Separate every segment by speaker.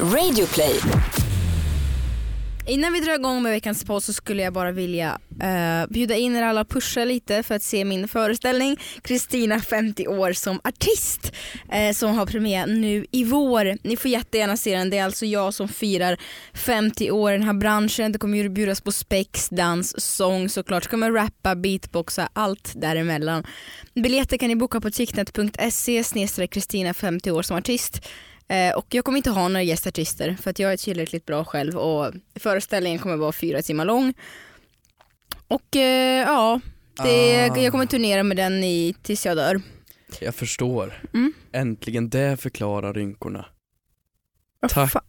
Speaker 1: Radioplay.
Speaker 2: Innan vi drar igång med veckans podd så skulle jag bara vilja uh, bjuda in er alla och pusha lite för att se min föreställning Kristina 50 år som artist uh, som har premiär nu i vår. Ni får jättegärna se den, det är alltså jag som firar 50 år i den här branschen. Det kommer ju bjudas på spex, dans, sång såklart. Så kommer rappa, beatboxa, allt däremellan. Biljetter kan ni boka på ticknet.se Kristina 50 år som artist. Eh, och jag kommer inte ha några gästartister för att jag är tillräckligt bra själv och föreställningen kommer vara fyra timmar lång. Och eh, ja, det,
Speaker 3: Ah.
Speaker 2: jag kommer turnera med den i, tills jag dör.
Speaker 3: Jag förstår.
Speaker 2: Mm.
Speaker 3: Äntligen det förklarar rynkorna.
Speaker 2: Vad
Speaker 3: Tack.
Speaker 2: fan.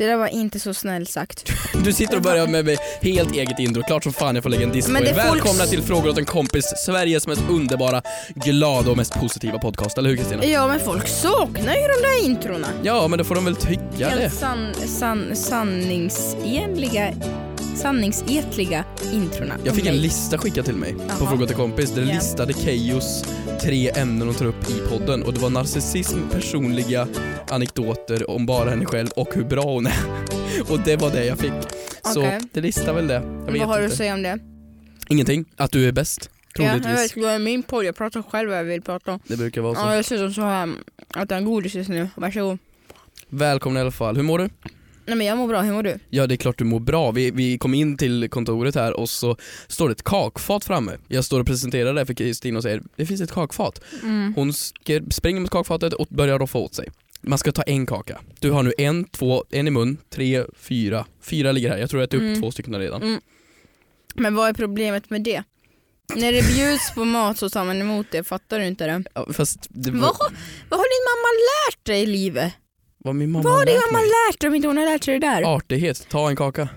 Speaker 2: Det där var inte så snällt sagt.
Speaker 3: Du sitter och börjar med mig helt eget intro, klart som fan jag får lägga en diss på
Speaker 2: Men det är folk-
Speaker 3: Välkomna till Frågor åt en kompis, Sveriges mest underbara, glada och mest positiva podcast, eller hur Kristina?
Speaker 2: Ja men folk saknar ju de där introna.
Speaker 3: Ja men det får de väl tycka det.
Speaker 2: Helt san, san, sanningsenliga, sanningsetliga introna.
Speaker 3: Jag fick en lista skickad till mig på
Speaker 2: Jaha.
Speaker 3: Frågor åt en kompis där det
Speaker 2: Ja.
Speaker 3: listade Keyyo's tre ämnen hon tar upp i podden och det var narcissism, personliga anekdoter om bara henne själv och hur bra hon är. Och det var det jag fick. Så
Speaker 2: Okej.
Speaker 3: det listar väl det. Jag vet
Speaker 2: Vad har du
Speaker 3: inte.
Speaker 2: att säga om det?
Speaker 3: Ingenting. Att du är bäst.
Speaker 2: Ja, jag
Speaker 3: Troligtvis.
Speaker 2: vet, det är min podd, jag pratar själv vad jag vill prata om.
Speaker 3: Det brukar vara så.
Speaker 2: Ja, jag ser som så här att jag har godis just nu. Varsågod.
Speaker 3: Välkommen i alla fall. Hur mår du?
Speaker 2: Nej men jag mår bra, hur mår du?
Speaker 3: Ja det är klart du mår bra. Vi, vi kom in till kontoret här och så står det ett kakfat framme. Jag står och presenterar det för Kristina och säger det finns ett kakfat.
Speaker 2: Mm.
Speaker 3: Hon springer mot kakfatet och börjar roffa åt sig. Man ska ta en kaka. Du har nu en, två, en i mun, tre, fyra. Fyra ligger här. Jag tror jag ätit upp
Speaker 2: Mm.
Speaker 3: två stycken redan.
Speaker 2: Mm. Men vad är problemet med det? När det bjuds på mat så tar man emot det, fattar du inte det?
Speaker 3: Ja, fast det var,
Speaker 2: Vad, har- vad har din mamma lärt dig i livet?
Speaker 3: Vad min mamma
Speaker 2: Vad har din
Speaker 3: lärt
Speaker 2: dig om inte hon har lärt sig det där?
Speaker 3: Artighet, ta en kaka.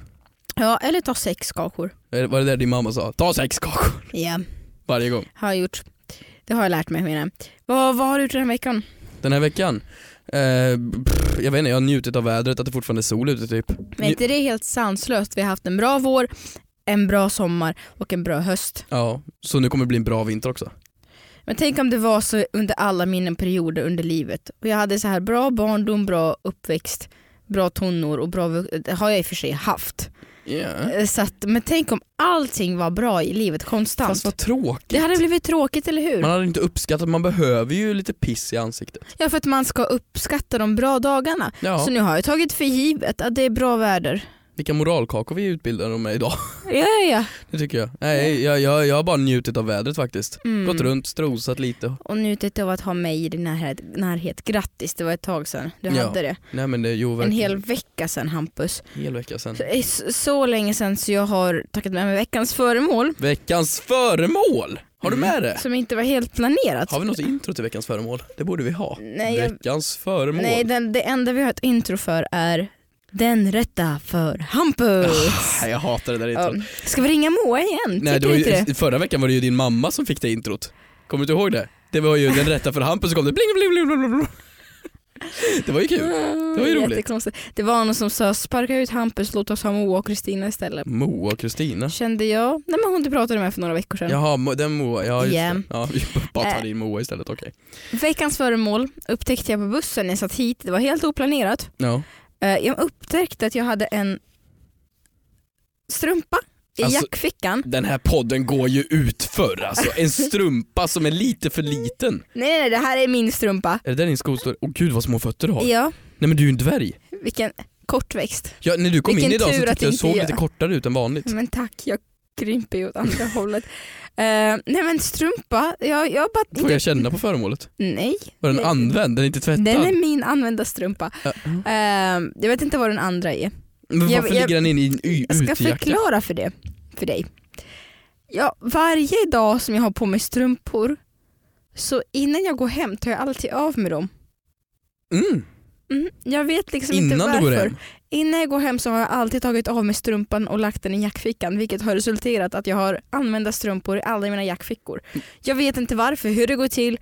Speaker 2: Ja, eller ta sex kakor.
Speaker 3: Eh, Var det där din mamma sa? Ta sex kakor
Speaker 2: Ja,
Speaker 3: varje gång.
Speaker 2: har jag gjort. Det har jag lärt mig menar jag. Vad, vad har du gjort den här veckan?
Speaker 3: Den här veckan, eh, pff, jag vet inte, jag har njutit av vädret, att det fortfarande är sol ute typ.
Speaker 2: Men är inte det helt sanslöst? Vi har haft en bra vår, en bra sommar och en bra höst.
Speaker 3: Ja, så nu kommer det bli en bra vinter också.
Speaker 2: Men tänk om det var så under alla mina perioder under livet. Och jag hade så här bra barndom, bra uppväxt, bra tonår och bra Det har jag i och för sig haft. Eh, Så att, men tänk om allting var bra i livet konstant.
Speaker 3: Fast vad tråkigt.
Speaker 2: Det hade blivit tråkigt, eller hur?
Speaker 3: Man hade inte uppskattat, man behöver ju lite piss i ansiktet.
Speaker 2: Ja, för att man ska uppskatta de bra dagarna.
Speaker 3: Ja,
Speaker 2: Så nu har jag tagit för givet att det är bra väder.
Speaker 3: Vilka moralkakor vi utbildar dem med idag.
Speaker 2: Ja, ja, ja.
Speaker 3: Det tycker jag. Nej, jag, jag, jag har bara njutit av vädret faktiskt.
Speaker 2: Mm.
Speaker 3: Gått runt, strosat lite.
Speaker 2: Och njutit av att ha mig i din närhet. närhet. Grattis, det var ett tag sedan du
Speaker 3: Ja,
Speaker 2: hade det.
Speaker 3: Nej men det, jo
Speaker 2: En hel vecka sedan Hampus.
Speaker 3: hel vecka sedan.
Speaker 2: Så, det är så, så länge sedan så jag har tagit med mig veckans föremål.
Speaker 3: Veckans föremål! Har du med det?
Speaker 2: Som inte var helt planerat.
Speaker 3: Har vi något intro till veckans föremål? Det borde vi ha.
Speaker 2: Nej, jag-
Speaker 3: Veckans föremål.
Speaker 2: Nej, den, det enda vi har ett intro för är Den rätta för Hampus.
Speaker 3: Ah, Jag hatar det där introt.
Speaker 2: Ska vi ringa Moa igen?
Speaker 3: Nej,
Speaker 2: inte
Speaker 3: ju, förra veckan var det ju din mamma som fick det introt. Kommer du inte ihåg det? Det var ju den rätta för Hampus så kom det bling bling bling bling bling. Det var ju kul.
Speaker 2: Det
Speaker 3: var ju roligt.
Speaker 2: Jättekonstigt. Det var någon som sa sparka ut Hampus, låt oss ha Moa och Kristina istället.
Speaker 3: Moa och Kristina.
Speaker 2: Kände jag. Nej men hon du pratade med för några veckor sedan.
Speaker 3: Jaha, den Moa, ja just
Speaker 2: Ja.
Speaker 3: det. Ja, vi bara tar
Speaker 2: Äh.
Speaker 3: in Moa istället, okej.
Speaker 2: Veckans föremål upptäckte jag på bussen när jag satt hit. Det var helt oplanerat.
Speaker 3: Ja.
Speaker 2: Eh, Jag upptäckte att jag hade en strumpa i
Speaker 3: Alltså-
Speaker 2: jackfickan.
Speaker 3: Den här podden går ju ut för alltså. En strumpa som är lite för liten.
Speaker 2: Nej, nej det här är min strumpa.
Speaker 3: Är det där din skostor? Åh gud vad små fötter du har.
Speaker 2: Ja,
Speaker 3: Nej men du är ju en dvärg.
Speaker 2: vilken kortväxt.
Speaker 3: Ja, när du kom
Speaker 2: Vilken
Speaker 3: in idag så tyckte jag såg
Speaker 2: jag-
Speaker 3: lite kortare ut än vanligt.
Speaker 2: Men tack, jag krymper ju åt andra hållet. Eh, nej men strumpa, jag, jag bara...
Speaker 3: Får jag känna på föremålet?
Speaker 2: Nej,
Speaker 3: Var den använd? Den är inte tvättad?
Speaker 2: den är min använda strumpa.
Speaker 3: Ja.
Speaker 2: Eh, jag vet inte vad den andra är.
Speaker 3: Men
Speaker 2: jag-
Speaker 3: varför
Speaker 2: jag-
Speaker 3: ligger den inne i en y-
Speaker 2: Jag ska förklara för det, för dig. Ja, varje dag som jag har på mig strumpor, så innan jag går hem tar jag alltid av med dem.
Speaker 3: Mm.
Speaker 2: Mm, jag vet liksom inte
Speaker 3: Innan
Speaker 2: varför.
Speaker 3: du går hem?
Speaker 2: Innan jag går hem så har jag alltid tagit av mig strumpan och lagt den i jackfickan vilket har resulterat att jag har använda strumpor i alla mina jackfickor. Jag vet inte varför, hur det går till,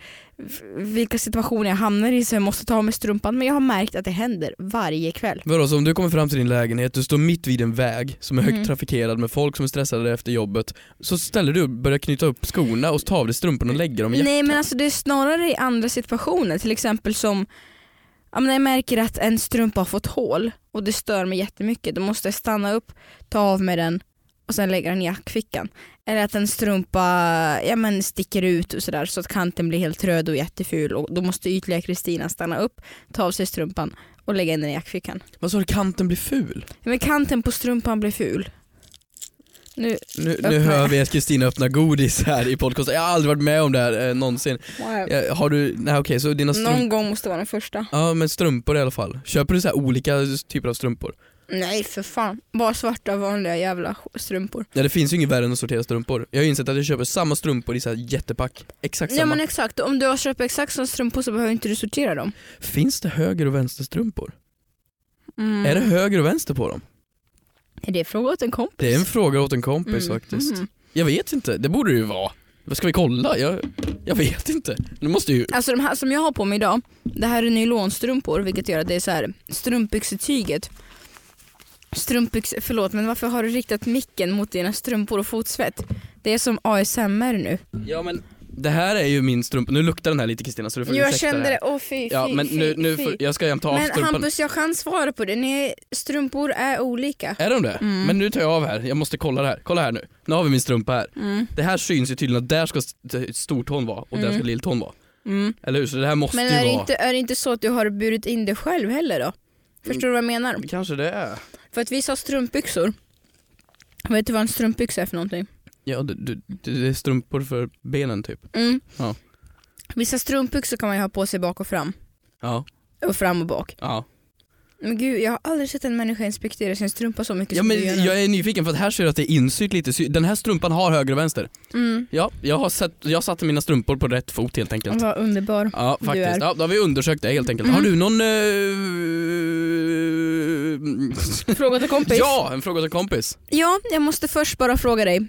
Speaker 2: vilka situationer jag hamnar i så jag måste ta av mig strumpan men jag har märkt att det händer varje kväll.
Speaker 3: Vadå, så om du kommer fram till din lägenhet, du står mitt vid en väg som är högt
Speaker 2: Mm.
Speaker 3: trafikerad med folk som är stressade efter jobbet, så ställer du och börjar knyta upp skorna och ta av dig strumporna och lägga dem i jackan.
Speaker 2: Nej men alltså det är snarare i andra situationer, till exempel som ja, men när jag märker att en strumpa har fått hål och det stör mig jättemycket, då måste jag stanna upp, ta av med den och sen lägga den i jackfickan. Eller att en strumpa ja, men sticker ut och sådär så att kanten blir helt röd och jätteful och då måste ytliga Kristina stanna upp, ta av sig strumpan och lägga in den i jackfickan.
Speaker 3: Vad sa du, kanten blir ful?
Speaker 2: Ja, Men kanten på strumpan blir ful. Nu,
Speaker 3: Nu, nu hör vi att Kristina öppnar godis här i podcasten, jag har aldrig varit med om det här eh, någonsin. Eh, har du, nej okej så dina
Speaker 2: någon
Speaker 3: strumpor,
Speaker 2: gång måste vara den första.
Speaker 3: ja men strumpor i alla fall. Köper du så här olika typer av strumpor?
Speaker 2: Nej för fan, bara svarta vanliga jävla strumpor.
Speaker 3: Ja det finns ju inget värre än att sortera strumpor. Jag har insett att jag köper samma strumpor i så här jättepack, exakt
Speaker 2: Ja
Speaker 3: samma.
Speaker 2: men exakt, om du har köpt exakt som strumpor så behöver inte du sortera dem.
Speaker 3: Finns det höger och vänster strumpor?
Speaker 2: Mm.
Speaker 3: Är det höger och vänster på dem?
Speaker 2: Är det fråga åt en kompis?
Speaker 3: Det är en fråga åt en kompis
Speaker 2: Mm,
Speaker 3: faktiskt.
Speaker 2: mhm.
Speaker 3: Jag vet inte, det borde det ju vara. Vad ska vi kolla? Jag, jag vet inte. Nu måste ju...
Speaker 2: Alltså de här som jag har på mig idag, det här är nylonstrumpor vilket gör att det är så här strumpbyxetyget. Strumpbyx, förlåt men varför har du riktat micken mot dina strumpor och fotsvett? Det är som ASMR nu.
Speaker 3: Ja men det här är ju min strumpa, nu luktar den här lite Kristina så du får
Speaker 2: Jag
Speaker 3: ursäkta
Speaker 2: kände det, åh fy, fy,
Speaker 3: Ja men nu,
Speaker 2: fy,
Speaker 3: nu
Speaker 2: fy.
Speaker 3: får, jag ska jämt ta av
Speaker 2: Men
Speaker 3: strumpan.
Speaker 2: Hampus jag kan svara på det, Nej, strumpor är olika.
Speaker 3: Är de det?
Speaker 2: Mm.
Speaker 3: Men nu tar jag av här, jag måste kolla det här. Kolla här nu. Nu har vi min strumpa här.
Speaker 2: Mm.
Speaker 3: Det här syns ju tydligen att där ska st- stortån vara och där
Speaker 2: Mm.
Speaker 3: ska lilltån vara.
Speaker 2: Mm.
Speaker 3: Eller hur? Så det här måste
Speaker 2: Men
Speaker 3: ju vara...
Speaker 2: inte, är det inte så att du har burit in det själv heller då? Förstår du vad jag menar?
Speaker 3: Kanske det är.
Speaker 2: För att vissa har strumpbyxor. Vet du vad en strumpbyxa är för någonting?
Speaker 3: Ja det, det, det är strumpor för benen typ.
Speaker 2: Mm.
Speaker 3: Ja.
Speaker 2: Vissa strumpbyxor kan man ju ha på sig bak och fram.
Speaker 3: Ja.
Speaker 2: Och fram och bak.
Speaker 3: Ja.
Speaker 2: Men gud, jag har aldrig sett en människa inspektera sin strumpa så mycket
Speaker 3: ja
Speaker 2: som
Speaker 3: men
Speaker 2: du gör nu.
Speaker 3: jag är nyfiken för att här ser jag att det är insytt lite. Den här strumpan har höger och vänster.
Speaker 2: Mm.
Speaker 3: Ja, jag har sett, jag satte mina strumpor på rätt fot helt enkelt.
Speaker 2: Vad underbar.
Speaker 3: Ja
Speaker 2: Du
Speaker 3: faktiskt,
Speaker 2: är.
Speaker 3: ja, då har vi undersökt det helt enkelt.
Speaker 2: Mm.
Speaker 3: Har du någon... eh,
Speaker 2: Fråga till kompis.
Speaker 3: ja, en fråga till kompis.
Speaker 2: Ja, jag måste först bara fråga dig.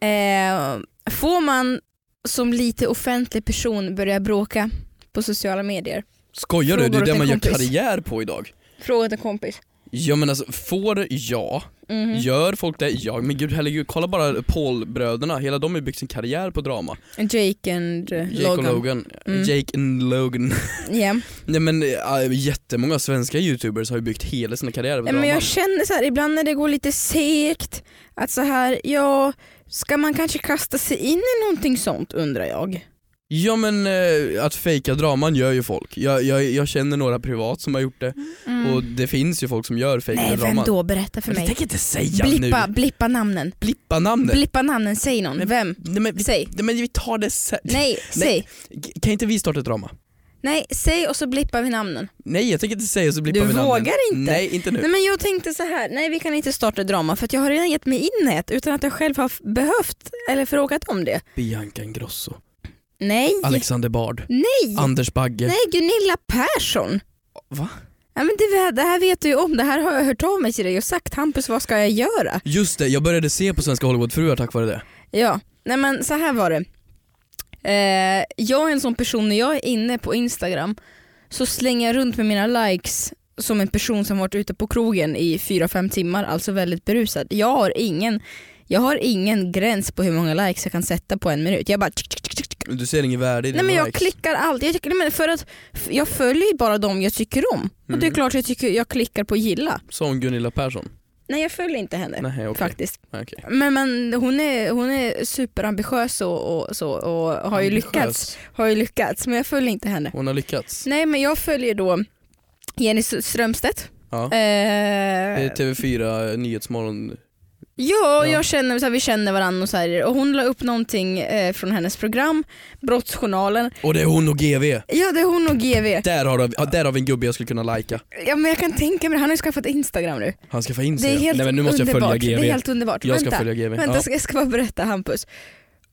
Speaker 2: Eh, får man som lite offentlig person börja bråka på sociala medier?
Speaker 3: Skojar du? Det är
Speaker 2: Frågar
Speaker 3: det
Speaker 2: åt
Speaker 3: man
Speaker 2: en
Speaker 3: gör
Speaker 2: kompis.
Speaker 3: karriär på idag.
Speaker 2: Fråga till kompis.
Speaker 3: Ja men alltså, får ja.
Speaker 2: Mhm.
Speaker 3: Gör folk det? Ja men gud herregud, kolla bara Paul-bröderna, hela de har ju byggt sin karriär på drama.
Speaker 2: Jake and
Speaker 3: Jake
Speaker 2: Logan.
Speaker 3: och Logan.
Speaker 2: Mm.
Speaker 3: Jake and Logan.
Speaker 2: Ja.
Speaker 3: Nej men äh, jättemånga svenska youtubers har ju byggt hela sina karriärer på
Speaker 2: Ja,
Speaker 3: drama.
Speaker 2: men jag känner så här, ibland när det går lite segt, att så här, ja, ska man kanske kasta sig in i någonting sånt undrar jag?
Speaker 3: Ja men eh, att fejka draman gör ju folk. Jag, jag, jag känner några privat som har gjort det och det finns ju folk som gör fejkade
Speaker 2: Mm. Nej, vem
Speaker 3: draman.
Speaker 2: då? Berätta för
Speaker 3: Men jag
Speaker 2: mig.
Speaker 3: tänker inte säga
Speaker 2: Blippa,
Speaker 3: nu.
Speaker 2: blippa namnen.
Speaker 3: Blippa namnet.
Speaker 2: Blippa namnen, säg någon.
Speaker 3: Men-
Speaker 2: Vem?
Speaker 3: Nej, men vi,
Speaker 2: Säg.
Speaker 3: nej, men vi tar det sen.
Speaker 2: Nej, säg.
Speaker 3: Kan inte vi starta ett drama?
Speaker 2: Nej, säg och så blippar vi namnen.
Speaker 3: Nej jag tänker inte säga så blippar
Speaker 2: Du
Speaker 3: vi namnen.
Speaker 2: vågar inte?
Speaker 3: Nej inte nu.
Speaker 2: Nej men jag tänkte så här. nej vi kan inte starta drama för att jag har redan gett mig in i ett utan att jag själv har behövt eller frågat om det.
Speaker 3: Bianca Ingrosso,
Speaker 2: Nej,
Speaker 3: Alexander Bard,
Speaker 2: nej,
Speaker 3: Anders Bagge.
Speaker 2: nej Gunilla Persson.
Speaker 3: Va?
Speaker 2: Ja, men det, det här vet du ju om, det här har jag hört av mig till dig och sagt Hampus vad ska jag göra?
Speaker 3: Just det, jag började se på Svenska Hollywoodfruar tack vare det.
Speaker 2: Ja, nej men så här var det. Eh, jag är en sån person, när jag är inne på Instagram så slänger jag runt med mina likes som en person som varit ute på krogen i 4-5 timmar, alltså väldigt berusad. Jag har ingen jag har ingen gräns på hur många likes jag kan sätta på en minut. Jag bara.
Speaker 3: Du ser ingen värde i
Speaker 2: Nej
Speaker 3: dina
Speaker 2: men jag
Speaker 3: likes.
Speaker 2: klickar alltid, jag, tycker, nej, men för att jag följer bara dem jag tycker om. Och det är
Speaker 3: Mm.
Speaker 2: klart jag, tycker, jag klickar på gilla.
Speaker 3: Som Gunilla Persson?
Speaker 2: Nej jag följer inte henne
Speaker 3: Nej okej.
Speaker 2: faktiskt.
Speaker 3: Okej.
Speaker 2: Men, men hon, är, hon är superambitiös och, och så och har ju,
Speaker 3: Ambitiös.
Speaker 2: lyckats, har ju lyckats men jag följer inte henne.
Speaker 3: Hon har lyckats.
Speaker 2: Nej men jag följer då Jenny Strömstedt.
Speaker 3: Ja.
Speaker 2: Eh,
Speaker 3: Det är TV4 Nyhetsmorgon.
Speaker 2: Ja,
Speaker 3: Ja.
Speaker 2: jag känner, så här, vi känner varandra och så här, och hon la upp någonting eh, från hennes program, Brottsjournalen.
Speaker 3: Och det är hon och GV.
Speaker 2: Ja det är hon och GV.
Speaker 3: Där har, du, ja, där har vi en gubbe jag skulle kunna lajka.
Speaker 2: Ja men jag kan tänka mig det, han har ju skaffat Instagram nu.
Speaker 3: Han ska få in
Speaker 2: Det är helt
Speaker 3: Nej men nu måste jag följa
Speaker 2: underbart.
Speaker 3: GV.
Speaker 2: Det är helt underbart.
Speaker 3: Jag ska
Speaker 2: Vänta.
Speaker 3: följa GV.
Speaker 2: Vänta,
Speaker 3: Ja.
Speaker 2: ska- jag ska bara berätta Hampus.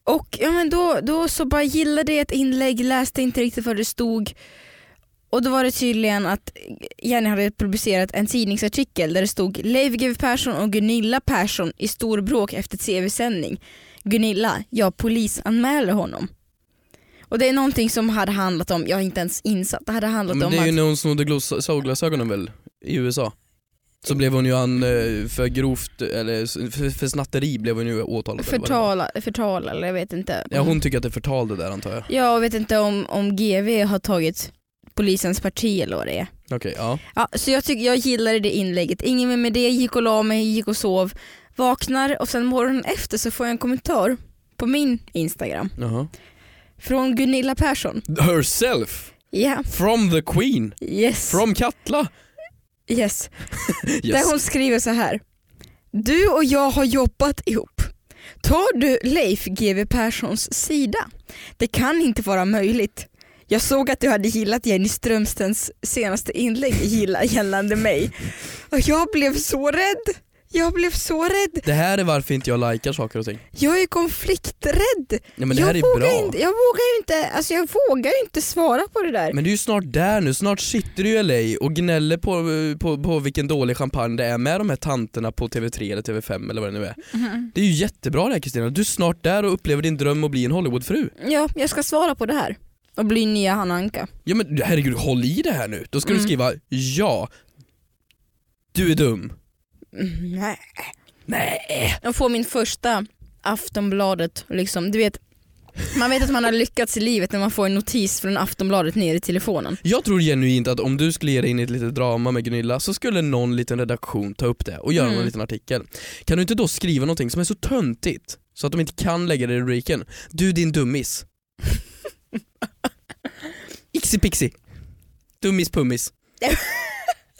Speaker 2: Och ja, men då, då så bara gillade jag ett inlägg, läste inte riktigt vad det stod. Och då var det tydligen att Jenny hade publicerat en tidningsartikel där det stod Leif GW Persson och Gunilla Persson i stor bråk efter tv-sändning. Gunilla, jag polisanmäler honom. Och det är någonting som hade handlat om, jag är inte ens insatt, det hade handlat
Speaker 3: Men
Speaker 2: om
Speaker 3: det är ju
Speaker 2: att
Speaker 3: när hon snodde solglasögonen väl, i USA? Så blev hon ju an eh, för grovt, eller för, för snatteri blev hon ju åtalad.
Speaker 2: förtala, förtala eller jag vet inte.
Speaker 3: Ja hon tycker att det är förtal det där antar jag.
Speaker 2: Jag vet inte om, om GV har tagit polisens parti eller vad det är.
Speaker 3: Okej, ja.
Speaker 2: Ja, så jag, tycker, jag gillade det inlägget, ingen mer med det, gick och la mig, gick och sov, vaknar och sen morgonen efter så får jag en kommentar på min Instagram
Speaker 3: Jaha.
Speaker 2: från Gunilla Persson.
Speaker 3: Herself!
Speaker 2: Ja,
Speaker 3: From the Queen!
Speaker 2: yes.
Speaker 3: From Katla!
Speaker 2: yes.
Speaker 3: Yes.
Speaker 2: Där hon skriver så här. Du och jag har jobbat ihop. Tar du Leif GW Perssons sida? Det kan inte vara möjligt. Jag såg att du hade gillat Jenny Strömstens senaste inlägg gilla gällande mig. Och jag blev så rädd. Jag blev så rädd.
Speaker 3: Det här är varför inte jag likar saker och ting.
Speaker 2: Jag är konflikträdd.
Speaker 3: Ja, men det
Speaker 2: jag,
Speaker 3: här är
Speaker 2: vågar
Speaker 3: bra.
Speaker 2: Inte, jag vågar ju inte, alltså jag vågar ju inte svara på det där.
Speaker 3: Men du är ju snart där nu, snart sitter du i LA och gnäller på, på, på vilken dålig champagne det är med de här tanterna på TV3 eller TV5 eller vad det nu är.
Speaker 2: Mhm.
Speaker 3: Det är ju jättebra det här Kristina, du är snart där och upplever din dröm att bli en Hollywoodfru.
Speaker 2: Ja, jag ska svara på det här. Och bli nya Hanna Anka.
Speaker 3: Ja men herregud, håll i det här nu. Då ska du
Speaker 2: Mm.
Speaker 3: skriva ja, du är dum.
Speaker 2: Nej.
Speaker 3: Nej.
Speaker 2: Jag får min första Aftonbladet, liksom, du vet man vet att man har lyckats i livet när man får en notis från Aftonbladet ner i telefonen.
Speaker 3: Jag tror genuint att om du skulle ge dig in i ett litet drama med Gunilla så skulle någon liten redaktion ta upp det och göra
Speaker 2: Mm.
Speaker 3: någon liten artikel. Kan du inte då skriva någonting som är så töntigt så att de inte kan lägga det i rubriken? Du din dummis. Ixi pixi. Dummis pummis.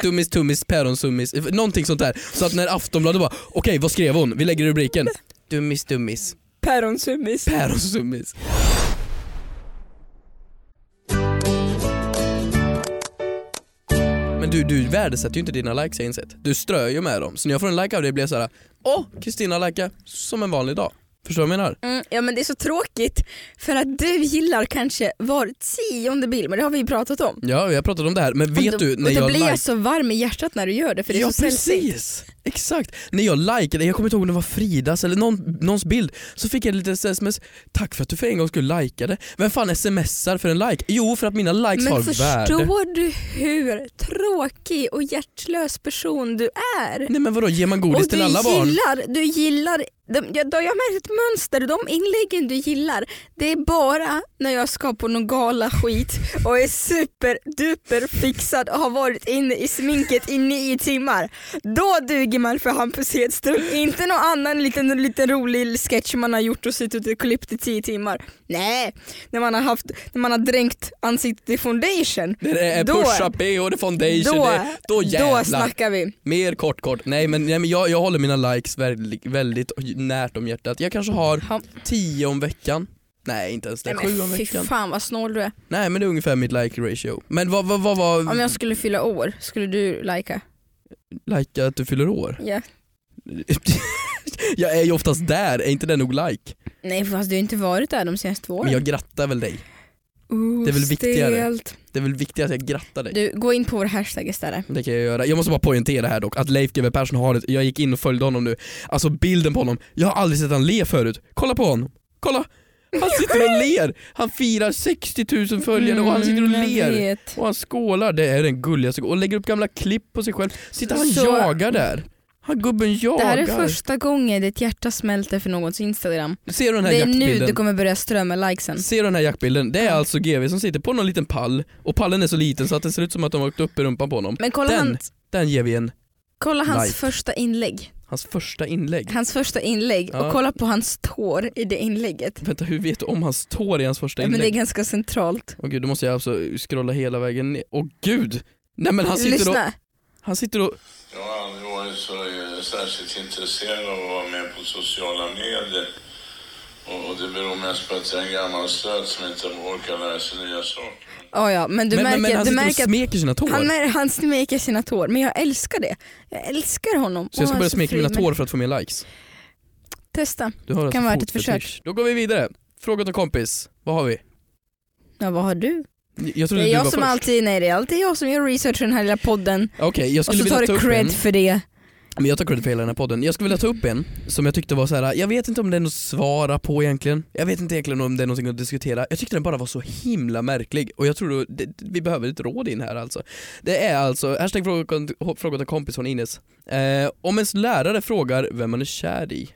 Speaker 3: Dummis tummis päronsummis. Någonting sånt där. Så att när Aftonbladet bara okej vad skrev hon? Vi lägger rubriken. Dummis dummis.
Speaker 2: Päronsummis.
Speaker 3: Päronsummis. Men du, du värdesätter ju inte dina likes jag har insett. Du strör ju med dem. Så när jag får en like av dig blir jag såhär, åh Kristina likar som en vanlig dag. Förstår du vad jag menar?
Speaker 2: Mm, ja men det är så tråkigt för att du gillar kanske var tionde bild, men det har vi ju pratat om.
Speaker 3: Ja, vi har pratat om det här, men vet
Speaker 2: då,
Speaker 3: du när
Speaker 2: och då
Speaker 3: jag
Speaker 2: blir jag så varm i hjärtat när du gör det för det är
Speaker 3: Ja
Speaker 2: så sällsynt.
Speaker 3: precis, exakt. När jag likade, jag kommer inte ihåg om det var Fridas eller någon, någons bild, så fick jag lite sms, tack för att du för en gång skulle likade. Vem fan smsar för en like? Jo för att mina likes
Speaker 2: Men
Speaker 3: har
Speaker 2: förstår
Speaker 3: värde.
Speaker 2: du hur tråkig och hjärtlös person du är?
Speaker 3: Nej men vadå, ger man godis
Speaker 2: och
Speaker 3: till alla barn?
Speaker 2: gillar, du gillar, de, jag, då har jag märkt ett mönster, de inläggen du gillar, det är bara när jag ska på någon gala skit och är superduper fixad och har varit inne i sminket i nio timmar. Då duger man för Hampus Hedström, inte någon annan liten, liten rolig sketch man har gjort och suttit och klippt i tio timmar. Nej, när man har, haft, när man har dränkt ansiktet i foundation.
Speaker 3: Det är
Speaker 2: Då-
Speaker 3: pusha det foundation,
Speaker 2: Då,
Speaker 3: det, då jävlar.
Speaker 2: då snackar vi.
Speaker 3: Mer kort kort. Nej men, nej, men jag, jag håller mina likes väldigt, väldigt närt om hjärtat. Jag kanske har
Speaker 2: Ja.
Speaker 3: tio om veckan. Nej inte ens det,
Speaker 2: Nej,
Speaker 3: sju om
Speaker 2: men fy
Speaker 3: veckan.
Speaker 2: fan vad snål du är.
Speaker 3: Nej men det är ungefär mitt like ratio. Men vad vad vad var
Speaker 2: Om jag skulle fylla år, skulle du lika?
Speaker 3: like att du fyller år?
Speaker 2: Ja.
Speaker 3: jag är ju oftast där, är inte det nog like?
Speaker 2: Nej fast du har inte varit där de senaste åren.
Speaker 3: Men jag grattar väl dig.
Speaker 2: Uh,
Speaker 3: det är väl viktigare.
Speaker 2: stelt.
Speaker 3: Det är väl viktigt att jag grattar dig.
Speaker 2: Du, gå in på vår hashtag istället.
Speaker 3: Det kan jag göra. Jag måste bara poängtera här dock att Leif GW Persson har ett, jag gick in och följde honom nu, alltså bilden på honom, jag har aldrig sett han le förut. Kolla på honom, kolla! Han sitter och ler! Han firar 60 000 följare och han sitter och
Speaker 2: Mm,
Speaker 3: ler. Och han skålar, det är den gulligaste och lägger upp gamla klipp på sig själv. Sitter han
Speaker 2: Så-
Speaker 3: jagar där? Han gubben jagar.
Speaker 2: Det här är första gången ditt hjärta smälter för någons instagram.
Speaker 3: Ser du den här
Speaker 2: Det är nu
Speaker 3: jaktbilden?
Speaker 2: du kommer börja strömma likesen.
Speaker 3: Ser du den här jaktbilden? Det är alltså GV som sitter på någon liten pall och pallen är så liten så att det ser ut som att de har åkt upp i rumpan på honom.
Speaker 2: Men kolla,
Speaker 3: Den,
Speaker 2: han,
Speaker 3: den ger vi en,
Speaker 2: kolla hans
Speaker 3: like.
Speaker 2: första inlägg.
Speaker 3: hans första inlägg.
Speaker 2: Hans första inlägg
Speaker 3: Ja.
Speaker 2: och kolla på hans tår i det inlägget.
Speaker 3: Vänta, hur vet du om hans tår i hans första
Speaker 2: Ja, men det är
Speaker 3: inlägg?
Speaker 2: ganska centralt.
Speaker 3: Åh gud, då måste jag alltså scrolla hela vägen ner. Åh gud! Nej men han sitter
Speaker 2: Lyssna.
Speaker 3: Han sitter och,
Speaker 1: Jag har aldrig varit så eh, särskilt intresserad av att vara med på sociala medier. Och och det beror mest på att jag är en gammal stöt som inte orkar lära sig nya saker.
Speaker 2: Ja, ja, men du
Speaker 3: men,
Speaker 2: märker,
Speaker 3: men, men han
Speaker 2: du
Speaker 3: och
Speaker 2: märker att
Speaker 3: smeker sina tår.
Speaker 2: han, är- han smeker sina tår, men jag älskar det. Jag älskar honom.
Speaker 3: Så jag
Speaker 2: Och
Speaker 3: ska börja smeka mina tår för att få mer likes.
Speaker 2: Testa.
Speaker 3: Du har
Speaker 2: Kan
Speaker 3: alltså
Speaker 2: vara ett försök.
Speaker 3: Då går vi vidare. Fråga till kompis. Vad har vi?
Speaker 2: Ja, vad har du?
Speaker 3: Jag
Speaker 2: Det är jag som
Speaker 3: först.
Speaker 2: alltid, nej det är alltid jag som gör research i den här lilla podden.
Speaker 3: Okej, jag
Speaker 2: Och så tar du cred
Speaker 3: en.
Speaker 2: för det.
Speaker 3: Men jag tar credit för hela den här podden. Jag skulle vilja ta upp en som jag tyckte var så här. jag vet inte om det är något att svara på egentligen. Jag vet inte egentligen om det är någonting att diskutera. Jag tyckte den bara var så himla märklig och jag tror då, det, vi behöver ett råd in här alltså. Det är alltså, hashtag fråga, fråga till kompis från Ines. Eh, om ens lärare frågar vem man är kär i,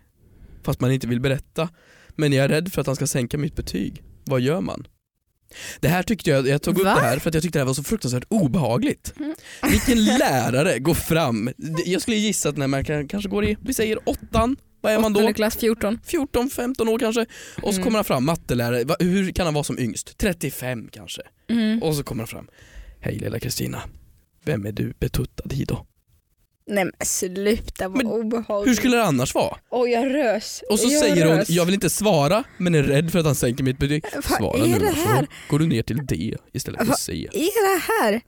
Speaker 3: fast man inte vill berätta, men jag är rädd för att han ska sänka mitt betyg, vad gör man? Det här tyckte jag, jag tog upp
Speaker 2: Va?
Speaker 3: det här för att jag tyckte det här var så fruktansvärt obehagligt.
Speaker 2: Mm.
Speaker 3: Vilken lärare går fram, jag skulle gissa att när man kan- kanske går i, vi säger åttan, vad är man då?
Speaker 2: Klass 14.
Speaker 3: 14-15 år kanske. Och så
Speaker 2: Mm.
Speaker 3: kommer han fram, mattelärare, hur kan han vara som yngst? 35 kanske.
Speaker 2: Mm.
Speaker 3: Och så kommer han fram, hej lilla Kristina, vem är du betuttad i då?
Speaker 2: Nej men sluta vad obehagligt.
Speaker 3: Hur skulle det annars vara?
Speaker 2: Oj jag rös.
Speaker 3: Och så
Speaker 2: jag
Speaker 3: säger hon,
Speaker 2: rös.
Speaker 3: jag vill inte svara men är rädd för att han sänker mitt betyg.
Speaker 2: Vad
Speaker 3: Svara
Speaker 2: är
Speaker 3: nu
Speaker 2: det här?
Speaker 3: går du ner till D istället för
Speaker 2: Va-
Speaker 3: C.
Speaker 2: är det här?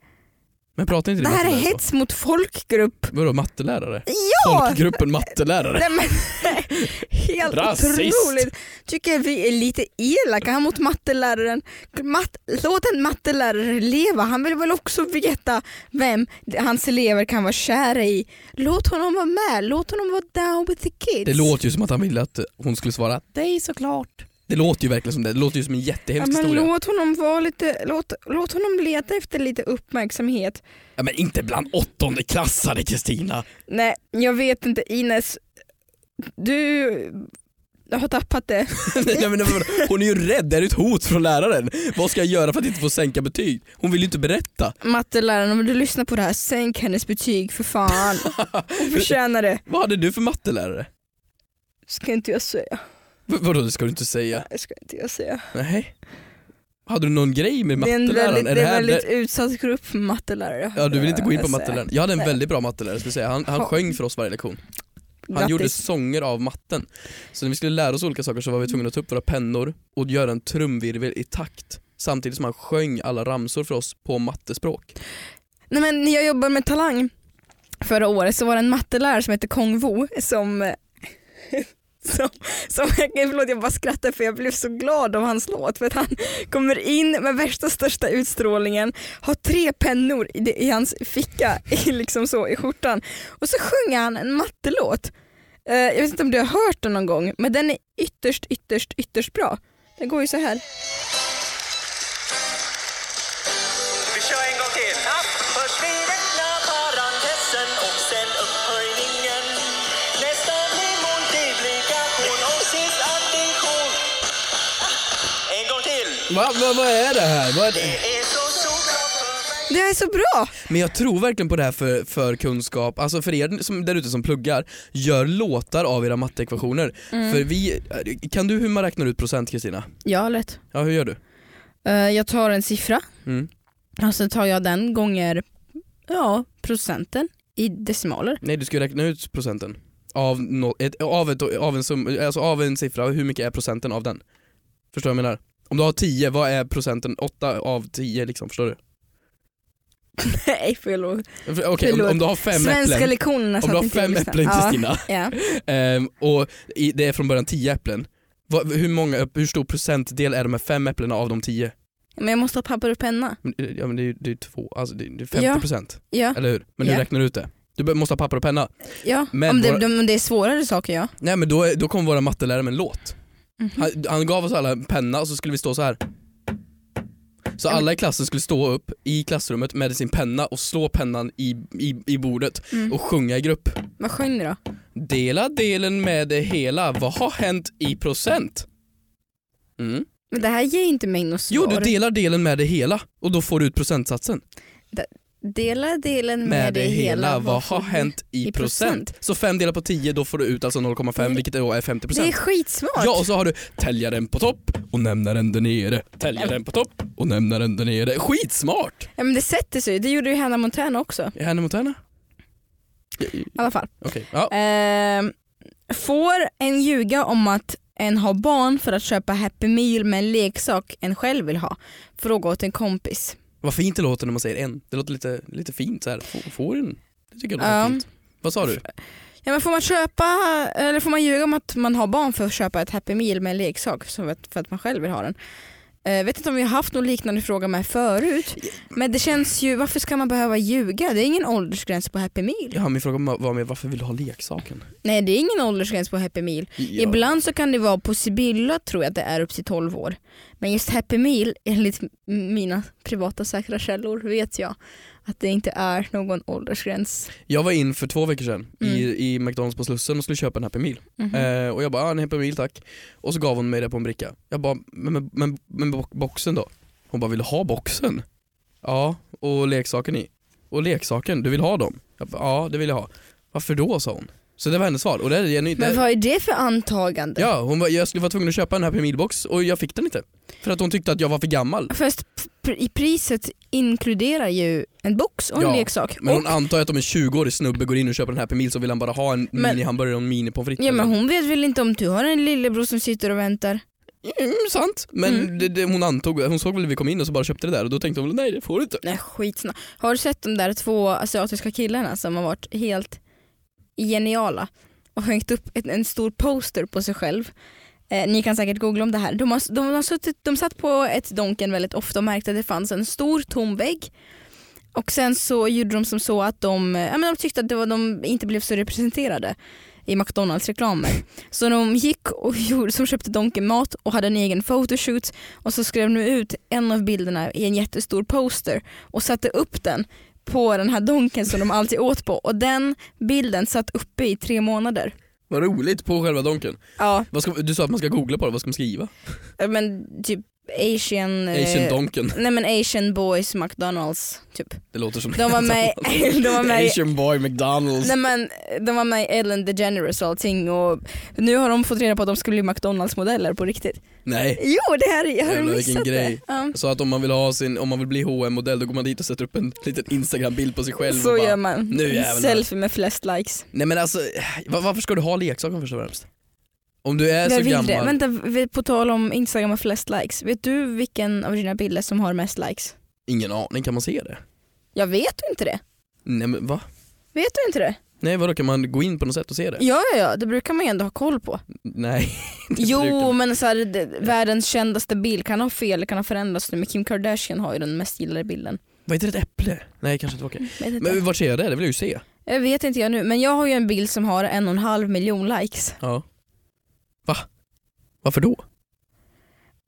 Speaker 3: Men pratar inte
Speaker 2: Det här är hets mot folkgrupp.
Speaker 3: Vadå mattelärare?
Speaker 2: Ja!
Speaker 3: Folkgruppen mattelärare?
Speaker 2: Nej, men, helt
Speaker 3: Rasist.
Speaker 2: otroligt. Tycker vi är lite elaka mot matteläraren. Matt, låt en mattelärare leva, han vill väl också veta vem hans elever kan vara kära i. Låt honom vara med, låt honom vara down with the kids.
Speaker 3: Det låter ju som att han ville att hon skulle svara dig såklart. Det låter ju verkligen som det, det låter ju som en
Speaker 2: ja,
Speaker 3: jättehemsk
Speaker 2: men
Speaker 3: historia.
Speaker 2: låt honom vara lite, låt, låt honom leta efter lite uppmärksamhet.
Speaker 3: Ja, men inte bland åttonde klassare Kristina.
Speaker 2: Nej, jag vet inte Ines. Du har tappat det.
Speaker 3: Nej, men hon är ju rädd, det är ett hot från läraren. Vad ska jag göra för att inte få sänka betyg? Hon vill ju inte berätta.
Speaker 2: Matteläraren, om du lyssnar på det här, sänk hennes betyg för fan. Hon förtjänar det.
Speaker 3: Vad hade du för mattelärare?
Speaker 2: Ska inte jag säga.
Speaker 3: V- vadå det ska du inte säga?
Speaker 2: Det ska inte jag säga.
Speaker 3: Nej. Hade du någon grej med
Speaker 2: Det är en
Speaker 3: matteläraren?
Speaker 2: väldigt,
Speaker 3: Är
Speaker 2: det är
Speaker 3: här
Speaker 2: en väldigt
Speaker 3: det-
Speaker 2: utsatt grupp mattelärare.
Speaker 3: Ja du vill inte gå in på matteläraren. Jag hade en väldigt bra mattelärare skulle jag säga. Han, han sjöng för oss varje lektion. Han
Speaker 2: Grattis.
Speaker 3: gjorde sånger av matten. Så när vi skulle lära oss olika saker så var vi tvungna att ta upp våra pennor och göra en trumvirvel i takt. Samtidigt som han sjöng alla ramsor för oss på mattespråk.
Speaker 2: Nej, men när jag jobbade med Talang förra året så var det en mattelärare som hette Kong Wu som som, som, förlåt jag bara skrattar för jag blev så glad av hans låt för att han kommer in med värsta största utstrålningen, har tre pennor i, i hans ficka i, liksom så, i skjortan och så sjunger han en mattelåt. Uh, jag vet inte om du har hört den någon gång men den är ytterst ytterst ytterst bra. Den går ju så här.
Speaker 4: Till.
Speaker 3: Va, va, vad är det här? Vad är det?
Speaker 4: Är så
Speaker 2: är bra!
Speaker 3: Men jag tror verkligen på det här för, för kunskap, alltså för er som, där ute som pluggar, gör låtar av era matteekvationer. För vi, kan du hur man räknar ut procent Kristina?
Speaker 2: Ja lätt.
Speaker 3: Ja hur gör du?
Speaker 2: Eh, jag tar en siffra
Speaker 3: Mm.
Speaker 2: och sen tar jag den gånger ja, procenten i decimaler.
Speaker 3: Nej du ska ju räkna ut procenten. Av, no, ett, av, ett, av, en sum, alltså av en siffra, hur mycket är procenten av den? Förstår du vad jag menar? Om du har 10, vad är procenten? 8 av 10 liksom, förstår du?
Speaker 2: Nej förlåt.
Speaker 3: Okej, om,
Speaker 2: Förlåt.
Speaker 3: om du har fem
Speaker 2: Svenska
Speaker 3: äpplen,
Speaker 2: lektionerna
Speaker 3: om du har fem äpplen
Speaker 2: ja.
Speaker 3: Kristina,
Speaker 2: Ja.
Speaker 3: ehm, och i, det är från början 10 äpplen, vad, hur, många, hur stor procentdel är de här fem äpplena av de 10?
Speaker 2: Men jag måste ha papper och penna.
Speaker 3: Men, eh, Ja men det är ju två, alltså det är det är 50%
Speaker 2: Ja,
Speaker 3: eller hur? Men hur
Speaker 2: Ja.
Speaker 3: räknar du ut det? Du måste ha papper och penna.
Speaker 2: ja.
Speaker 3: Men
Speaker 2: om, det,
Speaker 3: våra-
Speaker 2: om det är svårare saker ja.
Speaker 3: Nej men då, är- då kommer våra mattelärare med en låt.
Speaker 2: Mhm.
Speaker 3: Han, han gav oss alla en penna och så skulle vi stå så här. Så alla i klassen skulle stå upp i klassrummet med sin penna och slå pennan i, i, i bordet
Speaker 2: Mm.
Speaker 3: och sjunga i grupp.
Speaker 2: Vad sjöng ni då?
Speaker 3: Dela delen med det hela, vad har hänt i procent? Mm.
Speaker 2: Men det här ger inte mig något svar.
Speaker 3: Jo du delar delen med det hela och då får du ut procentsatsen.
Speaker 2: Dela delen med,
Speaker 3: Med det hela, vad
Speaker 2: får
Speaker 3: har hänt i,
Speaker 2: i
Speaker 3: procent?
Speaker 2: procent?
Speaker 3: Så 5 delat på 10 då får du ut alltså 0,5
Speaker 2: Det-
Speaker 3: vilket då är 50%.
Speaker 2: Det är skitsmart.
Speaker 3: Ja och så har du täljaren på topp och nämnaren där nere. Täljaren på topp och nämnaren där nere. Skitsmart!
Speaker 2: Ja, men det sätter sig, det gjorde ju Hannah Montana också.
Speaker 3: Är Hannah Montana?
Speaker 2: I alla fall.
Speaker 3: Okej, ja.
Speaker 2: Ehm, får en ljuga om att en har barn för att köpa Happy Meal med en leksak en själv vill ha? Fråga åt en kompis.
Speaker 3: Vad fint det låter när man säger en. Det låter lite, lite fint så här. Får, får en? Det tycker jag låter
Speaker 2: Ja.
Speaker 3: fint. Vad sa du?
Speaker 2: Ja, men får man köpa, eller får man ljuga om att man har barn för att köpa ett Happy Meal med en leksak för att man själv vill ha den? Jag vet inte om vi har haft någon liknande fråga med förut. Men det känns ju, varför ska man behöva ljuga? Det är ingen åldersgräns på Happy Meal.
Speaker 3: Ja, min fråga var med varför vill du ha leksaken?
Speaker 2: Nej det är ingen åldersgräns på Happy Meal.
Speaker 3: Ja.
Speaker 2: Ibland så kan det vara på Sibylla tror jag att det är upp till 12 år. Men just Happy Meal, enligt mina privata säkra källor vet jag att det inte är någon åldersgräns.
Speaker 3: Jag var in för två veckor sedan
Speaker 2: Mm.
Speaker 3: i, i McDonalds på Slussen och skulle köpa en Happy Meal.
Speaker 2: Mhm.
Speaker 3: Eh, och jag bara, ah, en Happy Meal tack. Och så gav hon mig det på en bricka. Jag bara, men, men, men, men bo- boxen då? Hon bara, vill du ha boxen? Ja, och leksaken i. Och leksaken, du vill ha dem? Jag bara, ja det vill jag ha. Varför då sa hon. Så det var hennes svar och det är genuint.
Speaker 2: Men vad är det för antagande?
Speaker 3: Ja, hon var, jag skulle vara tvungen att köpa en Happy Meal-box och jag fick den inte. För att hon tyckte att jag var för gammal.
Speaker 2: Fast i priset inkluderar ju en box och en
Speaker 3: Ja,
Speaker 2: leksak.
Speaker 3: Men hon
Speaker 2: och,
Speaker 3: antar att om en 20-årig snubbe går in och köper en Happy Meal så vill han bara ha en
Speaker 2: Men-
Speaker 3: mini-hamburgare och en mini-pommes frites.
Speaker 2: ja men hon vet väl inte om du har en lillebror som sitter och väntar?
Speaker 3: Mm, sant, men
Speaker 2: Mm.
Speaker 3: Det, det, hon antog, hon såg väl när vi kom in och så bara köpte det där och då tänkte hon nej det får du inte.
Speaker 2: Nej skitsna. Har du sett de där två asiatiska killarna som har varit helt geniala och hängt upp en, en stor poster på sig själv? Eh, ni kan säkert googla om det här. De, har, de, har suttit, de satt på ett Donken väldigt ofta och märkte att det fanns en stor tom vägg. Och sen så gjorde de som så att de, eh, ja, men de tyckte att det var, de inte blev så representerade i McDonalds reklamer. Så de gick och gjorde, som köpte Donken mat och hade en egen photoshoot och så skrev de ut en av bilderna i en jättestor poster och satte upp den på den här donken som de alltid åt på och den bilden satt uppe i tre månader.
Speaker 3: Vad roligt på själva donken.
Speaker 2: Ja,
Speaker 3: Vad ska, du sa att man ska googla på det, vad ska man skriva?
Speaker 2: men typ Asian... eh,
Speaker 3: Asian donken.
Speaker 2: Nej men Asian boys McDonalds typ.
Speaker 3: Det låter som
Speaker 2: De var med, de var med
Speaker 3: Asian boy McDonalds.
Speaker 2: Nej men de var med i Ellen DeGeneres och allting och nu har de fått reda på att de skulle bli McDonalds modeller på riktigt.
Speaker 3: Nej.
Speaker 2: Jo det här, jag har
Speaker 3: Jävlar,
Speaker 2: missat
Speaker 3: grej.
Speaker 2: det. Ja.
Speaker 3: Så att om man vill ha sin, om man vill bli hm modell då går man dit och sätter upp en liten instagram-bild på sig själv
Speaker 2: Så
Speaker 3: och bara,
Speaker 2: gör man.
Speaker 3: nu jävlar.
Speaker 2: Selfie med flest likes.
Speaker 3: Nej men alltså, va- varför ska du ha leksaken först och främst? Om du är så
Speaker 2: Jag vill
Speaker 3: gammal.
Speaker 2: det. Vänta, på tal om Instagram med flest likes. Vet du vilken av dina bilder som har mest likes?
Speaker 3: Ingen aning, kan man se det?
Speaker 2: Jag vet du inte det?
Speaker 3: Nej men va?
Speaker 2: Vet du inte det?
Speaker 3: Nej vadå, kan man gå in på något sätt och se det?
Speaker 2: Ja, ja, ja, det brukar man ju ändå ha koll på.
Speaker 3: Nej.
Speaker 2: Jo, men så här, det, världens kändaste bild kan ha fel, kan ha förändrats nu, men Kim Kardashian har ju den mest gillade bilden.
Speaker 3: Vad heter det, ett äpple? Nej kanske inte var okej.
Speaker 2: Vet inte.
Speaker 3: Men vart ser jag det? Det vill jag ju se.
Speaker 2: Jag vet inte jag nu, men jag har ju en bild som har en och en halv miljon likes.
Speaker 3: Ja. Va? Varför då?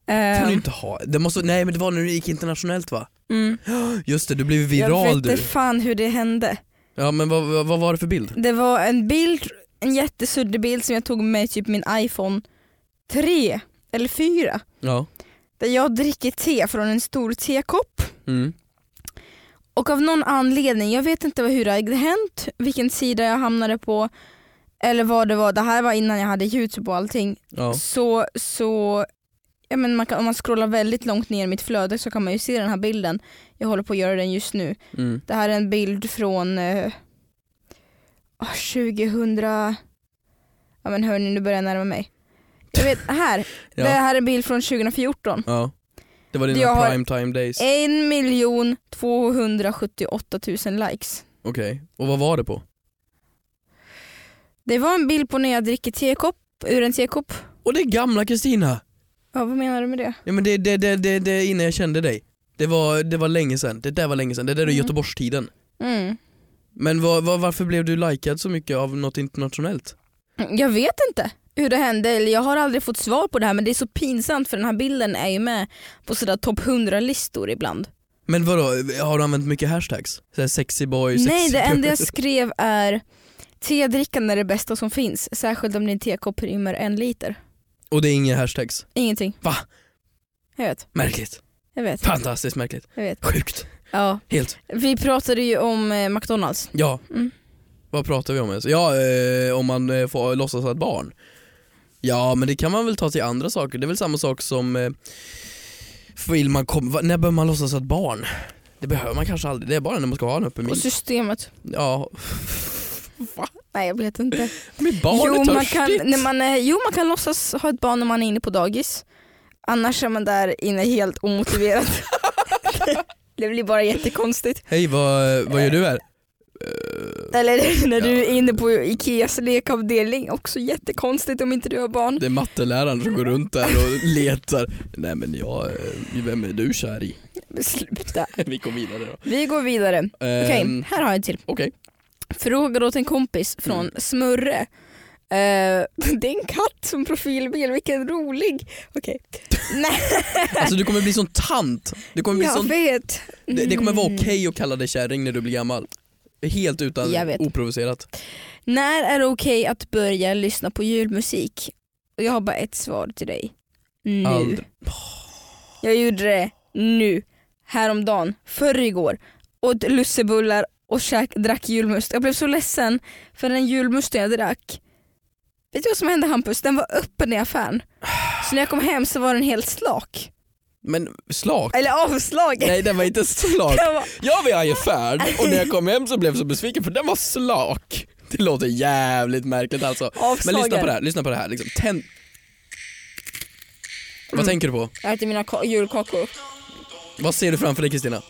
Speaker 3: kan
Speaker 2: Ehm,
Speaker 3: du inte ha? Det måste, nej men det var när du gick internationellt va?
Speaker 2: mm.
Speaker 3: Just det, du blev
Speaker 2: Jag
Speaker 3: viral
Speaker 2: vet
Speaker 3: du.
Speaker 2: inte fan hur det hände.
Speaker 3: Ja men vad, vad, vad var det för bild?
Speaker 2: Det var en bild, en jättesuddig bild som jag tog med typ min iPhone 3 eller 4.
Speaker 3: Ja.
Speaker 2: Där jag dricker te från en stor tekopp.
Speaker 3: Mm.
Speaker 2: Och av någon anledning, jag vet inte hur det hade hänt, vilken sida jag hamnade på eller vad det var, det här var innan jag hade youtube och allting.
Speaker 3: Ja.
Speaker 2: Så, så ja, men man kan, om man scrollar väldigt långt ner i mitt flöde så kan man ju se den här bilden. Jag håller på att göra den just nu.
Speaker 3: Mm.
Speaker 2: Det här är en bild från eh, ah, 2000, ja men hörni nu börjar jag närma mig. Jag vet, här,
Speaker 3: Ja.
Speaker 2: det här är en bild från 2014.
Speaker 3: ja. Det var dina prime time days.
Speaker 2: 1 278 000 likes.
Speaker 3: Okej, och vad var det på?
Speaker 2: Det var en bild på när jag dricker tekopp, ur en tekopp.
Speaker 3: Och det är gamla Kristina!
Speaker 2: Ja, vad menar du med det?
Speaker 3: Ja men det, det, det, det, det är innan jag kände dig. Det var, det var länge sedan, det där var länge sedan, det där är
Speaker 2: Mm.
Speaker 3: Göteborgstiden.
Speaker 2: Mm.
Speaker 3: Men vad, vad, varför blev du likad så mycket av något internationellt?
Speaker 2: Jag vet inte hur det hände, eller jag har aldrig fått svar på det här men det är så pinsamt för den här bilden är ju med på sådär topp 100-listor ibland.
Speaker 3: Men vadå, har du använt mycket hashtags? Såhär sexy
Speaker 2: Nej, det enda jag skrev är Tedrickande är det bästa som finns, särskilt om din tekopp rymmer en liter.
Speaker 3: Och det är inga hashtags?
Speaker 2: Ingenting.
Speaker 3: Va?
Speaker 2: Jag vet,
Speaker 3: Märkligt.
Speaker 2: jag vet,
Speaker 3: Fantastiskt märkligt.
Speaker 2: jag vet.
Speaker 3: Sjukt.
Speaker 2: Ja.
Speaker 3: Helt.
Speaker 2: Vi pratade ju om eh, McDonalds.
Speaker 3: Ja.
Speaker 2: Mm.
Speaker 3: Vad pratar vi om ens? Ja, eh, om man eh, får låtsas vara ett barn. Ja, men det kan man väl ta till andra saker. Det är väl samma sak som eh, vill man kom, va, när behöver man låtsas vara ett barn? Det behöver man kanske aldrig, det är bara när man ska ha en öppen
Speaker 2: Och
Speaker 3: min.
Speaker 2: systemet.
Speaker 3: Ja. Va?
Speaker 2: Nej jag vet inte.
Speaker 3: Men barn
Speaker 2: Jo man,
Speaker 3: törstigt.
Speaker 2: kan, när man är, jo man kan låtsas ha ett barn när man är inne på dagis. Annars är man där inne helt omotiverat. det blir bara jättekonstigt.
Speaker 3: Hej, vad, vad gör du här?
Speaker 2: Eller när du är inne på Ikeas lekavdelning, också jättekonstigt om inte du har barn.
Speaker 3: Det är matteläraren som går runt där och letar. Nej men jag, eh, vem är du kär i?
Speaker 2: Sluta.
Speaker 3: Vi går vidare då.
Speaker 2: Vi går vidare. Okej,
Speaker 3: Ehm,
Speaker 2: här har jag en till.
Speaker 3: Okej.
Speaker 2: Frågar åt en kompis från
Speaker 3: Mm.
Speaker 2: Smurre. Eh, det är en katt som profilbild, vilken rolig. Okej. Nej,
Speaker 3: Alltså du kommer bli sån tant. Du kommer bli
Speaker 2: jag
Speaker 3: sån,
Speaker 2: vet.
Speaker 3: det, det kommer vara
Speaker 2: Mm.
Speaker 3: okej att kalla dig kärring när du blir gammal. Helt utan, oprovocerat.
Speaker 2: När är det okej att börja lyssna på julmusik? Och jag har bara ett svar till dig. Nu.
Speaker 3: Aldrig.
Speaker 2: Jag gjorde det nu, häromdagen, förr igår, åt lussebullar och käk, drack julmust. Jag blev så ledsen för den julmusten jag drack, vet du vad som hände Hampus? Den var öppen i affären. Så när jag kom hem så var den helt slak.
Speaker 3: Men slak?
Speaker 2: Eller avslagen.
Speaker 3: Nej den var inte slak.
Speaker 2: Var,
Speaker 3: Jag var i affären och när jag kom hem så blev jag så besviken för den var slak. Det låter jävligt märkligt alltså. Men
Speaker 2: avslagen.
Speaker 3: lyssna på det här, lyssna på det här. Liksom, tänd... Vad
Speaker 2: Mm.
Speaker 3: tänker du på?
Speaker 2: Jag äter mina ka- julkakor.
Speaker 3: Vad ser du framför dig Kristina?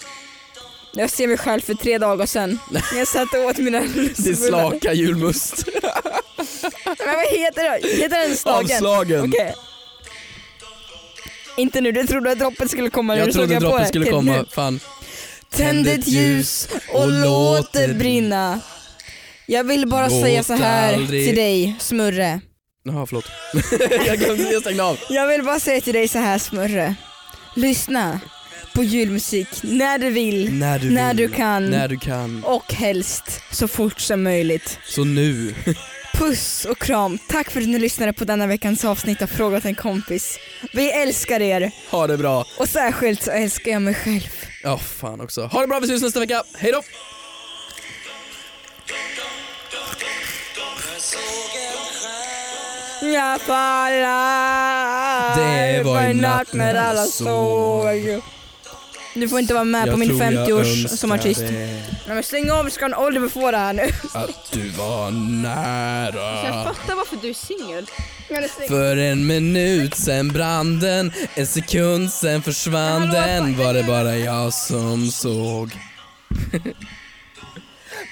Speaker 2: Jag ser mig själv för tre dagar sedan. När jag satt och åt mina
Speaker 3: Din
Speaker 2: lussebullar.
Speaker 3: slaka julmust.
Speaker 2: Men vad heter det? Heter den slagen?
Speaker 3: Avslagen.
Speaker 2: Okej. Inte nu, du trodde att droppet skulle komma
Speaker 3: Jag
Speaker 2: såg
Speaker 3: trodde
Speaker 2: jag på
Speaker 3: droppen
Speaker 2: det.
Speaker 3: skulle komma,
Speaker 2: nu.
Speaker 3: fan.
Speaker 2: Tänd ett ljus och låt det brinna. Jag vill bara
Speaker 3: Låt
Speaker 2: säga så här
Speaker 3: aldrig-
Speaker 2: till dig Smurre.
Speaker 3: Jaha förlåt. jag glömde, jag stängde av.
Speaker 2: Jag vill bara säga till dig så här Smurre. Lyssna på julmusik när du vill
Speaker 3: När du
Speaker 2: När
Speaker 3: vill.
Speaker 2: du kan.
Speaker 3: När du kan.
Speaker 2: och helst så fort som möjligt.
Speaker 3: Så nu.
Speaker 2: Puss och kram. Tack för att ni lyssnade på denna veckans avsnitt av Fråga till en kompis. Vi älskar er
Speaker 3: Ha det bra.
Speaker 2: och särskilt så älskar jag mig själv.
Speaker 3: Ja fan också. Ha det bra, vi ses nästa vecka. Hej då!
Speaker 2: Jag fallar
Speaker 3: Det var
Speaker 2: en natt när alla såg. Du får inte vara med på min 50-års sommartyst. Nej men stäng av, ha en Oliver få det här nu.
Speaker 3: Att du var nära.
Speaker 2: fattar varför du är singel.
Speaker 3: För en minut sen brann den, en sekund sen försvann den. Var det bara jag som såg.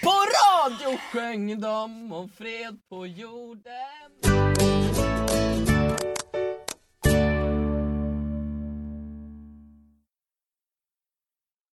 Speaker 3: På radio sjöng de om fred på jorden.